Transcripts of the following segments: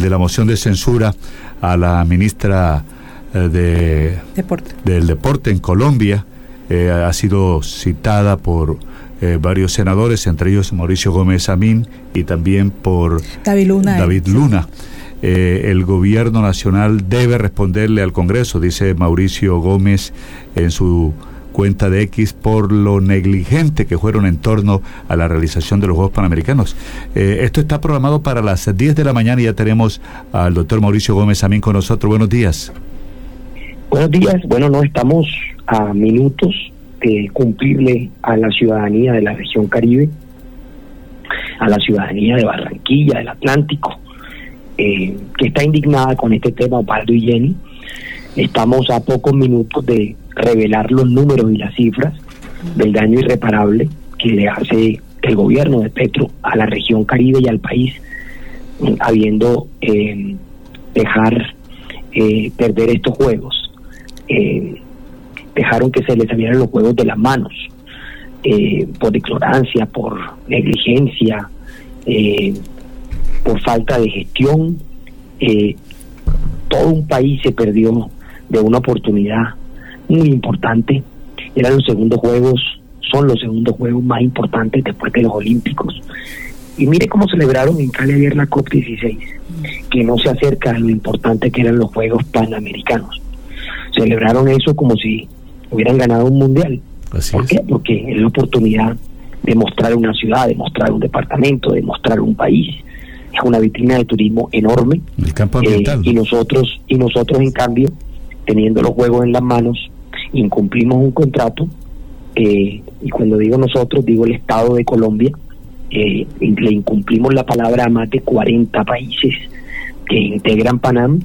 de la moción de censura a la ministra eh, de, del Deporte en Colombia. Eh, ha sido citada por eh, varios senadores, entre ellos Mauricio Gómez Amín y también por David Luna. David Luna. el gobierno nacional debe responderle al Congreso, dice Mauricio Gómez en su cuenta de X por lo negligente que fueron en torno a la realización de los Juegos Panamericanos. Eh, esto está programado para las 10 de la mañana y ya tenemos al doctor Mauricio Gómez también con nosotros. Buenos días. Buenos días. Bueno, no estamos a minutos de cumplirle a la ciudadanía de la región Caribe, a la ciudadanía de Barranquilla, del Atlántico, eh, que está indignada con este tema, Opaldo y Jenny. Estamos a pocos minutos de revelar los números y las cifras del daño irreparable que le hace el gobierno de Petro a la región Caribe y al país, habiendo eh, dejar eh, perder estos juegos. Eh, dejaron que se les salieran los juegos de las manos eh, por ignorancia, por negligencia, por falta de gestión. todo un país se perdió de una oportunidad muy importante. Eran los segundos juegos, son los segundos juegos más importantes después de los Olímpicos. Y mire cómo celebraron en Cali ayer la COP16, que no se acerca a lo importante que eran los Juegos Panamericanos. Celebraron eso como si hubieran ganado un mundial. ¿Por qué? Porque es la oportunidad de mostrar una ciudad, de mostrar un departamento, de mostrar un país. Es una vitrina de turismo enorme. El campo eh, y nosotros y nosotros en cambio, teniendo los juegos en las manos, incumplimos un contrato, eh, y cuando digo nosotros, digo el Estado de Colombia, eh, le incumplimos la palabra a más de 40 países que integran Panam,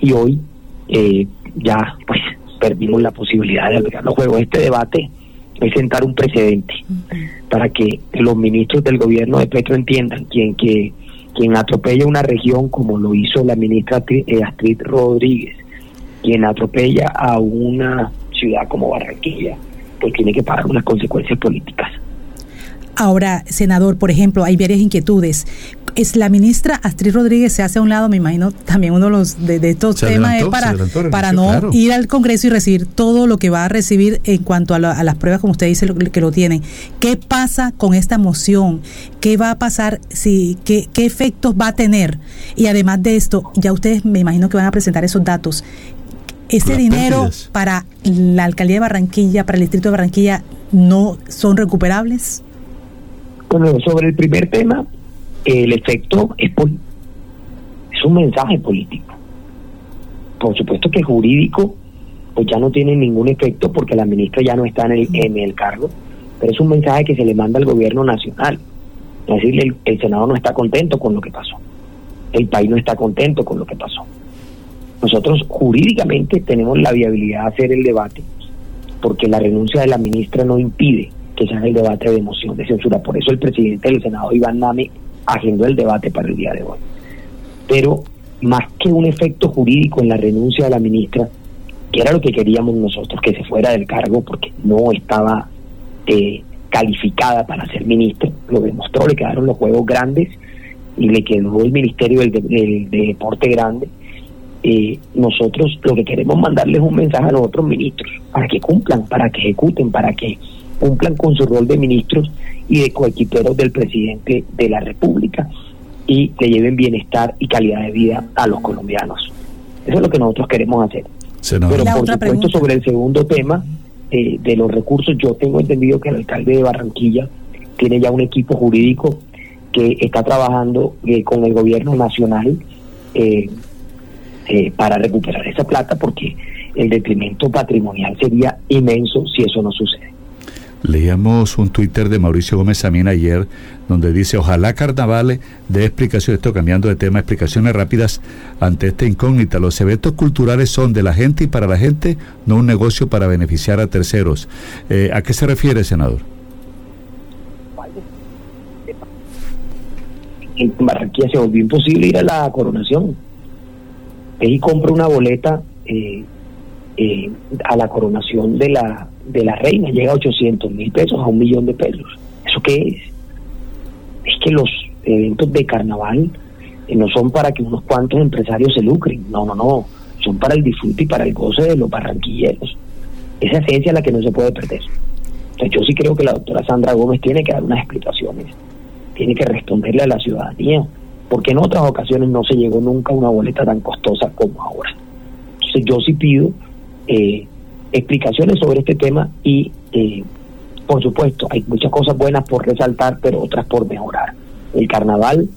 y hoy eh, ya pues perdimos la posibilidad de albergar los juegos. Este debate es sentar un precedente para que los ministros del gobierno de Petro entiendan quien que quien atropella una región como lo hizo la ministra Astrid Rodríguez, quien atropella a una ciudad como Barranquilla, pues tiene que pagar unas consecuencias políticas. Ahora, senador, por ejemplo, hay varias inquietudes. Es la ministra Astrid Rodríguez se hace a un lado, me imagino, también uno de los de, estos temas es para, para no ir al Congreso y recibir todo lo que va a recibir en cuanto a, las pruebas, como usted dice, que lo tienen. ¿Qué pasa con esta moción? ¿Qué va a pasar? Si, qué, ¿Qué efectos va a tener? Y además de esto, ya ustedes me imagino que van a presentar esos datos ese dinero para la alcaldía de Barranquilla, para el distrito de Barranquilla, no son recuperables? Bueno, sobre el primer tema, el efecto es, es un mensaje político. Por supuesto que jurídico, pues ya no tiene ningún efecto porque la ministra ya no está en el, en el cargo, pero es un mensaje que se le manda al gobierno nacional. Es decir, el, el Senado no está contento con lo que pasó. El país no está contento con lo que pasó. Nosotros jurídicamente tenemos la viabilidad de hacer el debate porque la renuncia de la ministra no impide que se haga el debate de moción de censura. Por eso el presidente del Senado, Iván Name, agendó el debate para el día de hoy. Pero más que un efecto jurídico en la renuncia de la ministra, que era lo que queríamos nosotros, que se fuera del cargo porque no estaba eh, calificada para ser ministra, lo demostró, le quedaron los juegos grandes y le quedó el Ministerio del Deporte grande eh, nosotros lo que queremos mandarles un mensaje a los otros ministros para que cumplan, para que ejecuten, para que cumplan con su rol de ministros y de coequiperos del presidente de la República y que lleven bienestar y calidad de vida a los colombianos. Eso es lo que nosotros queremos hacer. Pero por supuesto sobre el segundo tema eh, de los recursos, yo tengo entendido que el alcalde de Barranquilla tiene ya un equipo jurídico que está trabajando eh, con el gobierno nacional eh, eh, para recuperar esa plata porque el detrimento patrimonial sería inmenso si eso no sucede. Leíamos un Twitter de Mauricio Gómez Samín ayer donde dice, ojalá Carnavales dé explicaciones, esto cambiando de tema, explicaciones rápidas ante esta incógnita. Los eventos culturales son de la gente y para la gente, no un negocio para beneficiar a terceros. Eh, ¿A qué se refiere, senador? En Barranquilla se volvió imposible ir a la coronación y compra una boleta eh, eh, a la coronación de la de la reina, llega a 800 mil pesos, a un millón de pesos. ¿Eso qué es? Es que los eventos de carnaval no son para que unos cuantos empresarios se lucren, no, no, no, son para el disfrute y para el goce de los barranquilleros. Esa esencia es la que no se puede perder. Entonces yo sí creo que la doctora Sandra Gómez tiene que dar unas explicaciones, tiene que responderle a la ciudadanía, porque en otras ocasiones no se llegó nunca a una boleta tan costosa como ahora. Entonces yo sí pido eh, explicaciones sobre este tema y, eh, por supuesto, hay muchas cosas buenas por resaltar, pero otras por mejorar. El carnaval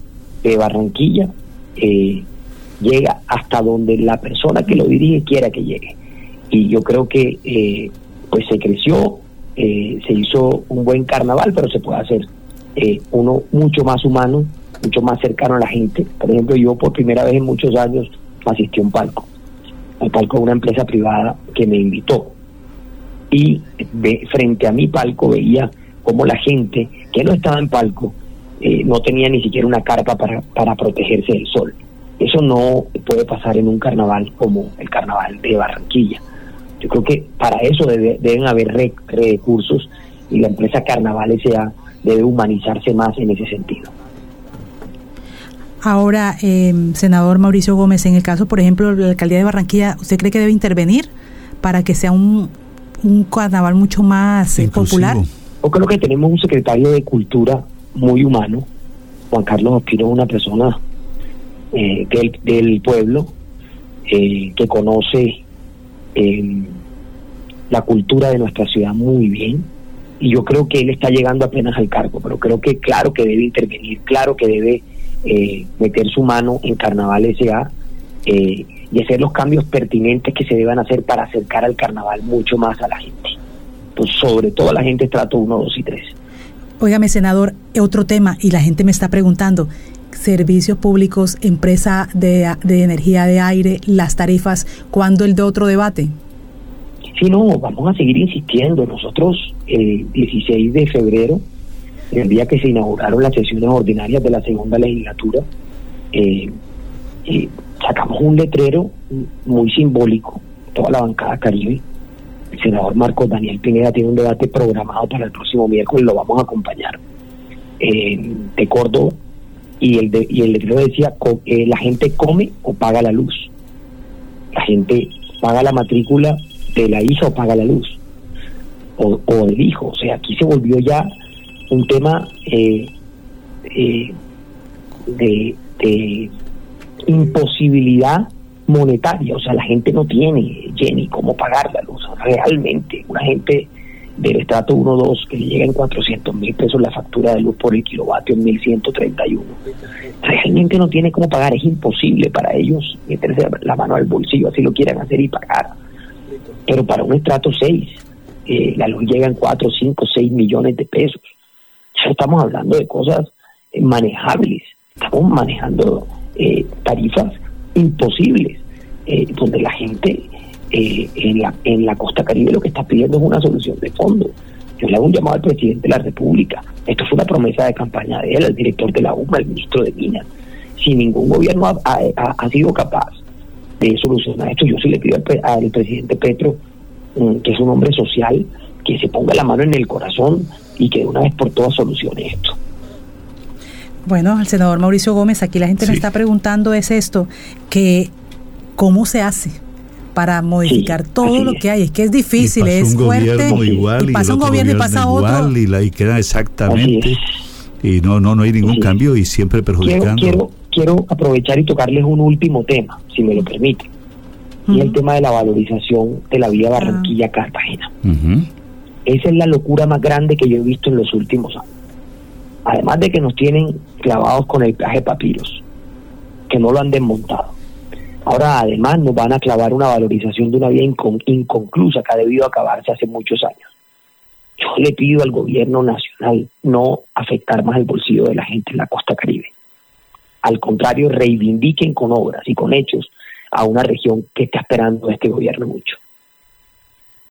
de Barranquilla eh, llega hasta donde la persona que lo dirige quiera que llegue. Y yo creo que eh, pues se creció, eh, se hizo un buen carnaval, pero se puede hacer uno mucho más humano, mucho más cercano a la gente. Por ejemplo, yo por primera vez en muchos años asistí a un palco, al palco de una empresa privada que me invitó. Y frente a mi palco veía como la gente que no estaba en palco eh, no tenía ni siquiera una carpa para, para protegerse del sol. Eso no puede pasar en un carnaval como el carnaval de Barranquilla. Yo creo que para eso deben haber recursos y la empresa Carnaval S.A. debe humanizarse más en ese sentido. Ahora, eh, senador Mauricio Gómez, en el caso, por ejemplo, de la alcaldía de Barranquilla, ¿usted cree que debe intervenir para que sea un, un carnaval mucho más eh, popular? Yo creo que tenemos un secretario de Cultura muy humano. Juan Carlos Ospino es una persona eh, del, del, pueblo eh, que conoce em, la cultura de nuestra ciudad muy bien y yo creo que él está llegando apenas al cargo, pero creo que claro que debe intervenir, claro que debe eh, meter su mano en Carnaval S.A. y hacer los cambios pertinentes que se deban hacer para acercar al carnaval mucho más a la gente. Pues sobre todo a la gente estrato 1, 2 y 3. Óigame, senador, otro tema, y la gente me está preguntando, servicios públicos, empresa de, energía de aire, las tarifas, ¿cuándo el de otro debate? Sí, no, vamos a seguir insistiendo. Nosotros, el 16 de febrero, el día que se inauguraron las sesiones ordinarias de la segunda legislatura, eh, sacamos un letrero muy simbólico, toda la bancada caribe, el senador Marcos Daniel Pineda tiene un debate programado para el próximo miércoles, lo vamos a acompañar eh, de Córdoba y el y el decía eh, la gente come o paga la luz. La gente paga la matrícula de la hija o paga la luz. O, o del hijo o sea aquí se volvió ya un tema eh, de, de imposibilidad monetaria, o sea, la gente no tiene, Jenny, cómo pagar la luz. Realmente, una gente del estrato 1-2 que le llega en 400 mil pesos la factura de luz por el kilovatio en 1131, realmente no tiene cómo pagar, es imposible para ellos meterse la mano al bolsillo, así lo quieran hacer y pagar. Pero para un estrato 6, eh, la luz llega en 4, 5, 6 millones de pesos. Ya estamos hablando de cosas manejables, estamos manejando eh, tarifas imposibles, eh, donde la gente eh, en, la, en la costa caribe lo que está pidiendo es una solución de fondo. Yo le hago un llamado al presidente de la República. Esto fue una promesa de campaña de él, al director de la UMA, al ministro de Minas. Si ningún gobierno ha, ha, sido capaz de solucionar esto, yo sí le pido al, presidente Petro, mm, que es un hombre social, que se ponga la mano en el corazón y que de una vez por todas solucione esto. Bueno, al senador Mauricio Gómez, aquí la gente me está preguntando es esto, que cómo se hace para modificar todo lo que hay. Es que es difícil, es fuerte. y pasa un gobierno y pasa otro. Y, la, y queda exactamente. Y no, no, no hay ningún cambio y siempre perjudicando. Quiero, quiero, aprovechar y tocarles un último tema, si me lo permite. Y el tema de la valorización de la vía ah. Barranquilla-Cartagena. Esa es la locura más grande que yo he visto en los últimos años. Además de que nos tienen clavados con el peaje papiros, que no lo han desmontado. Ahora además nos van a clavar una valorización de una vía inconclusa que ha debido acabarse hace muchos años. Yo le pido al gobierno nacional no afectar más el bolsillo de la gente en la costa caribe. Al contrario, reivindiquen con obras y con hechos a una región que está esperando este gobierno mucho.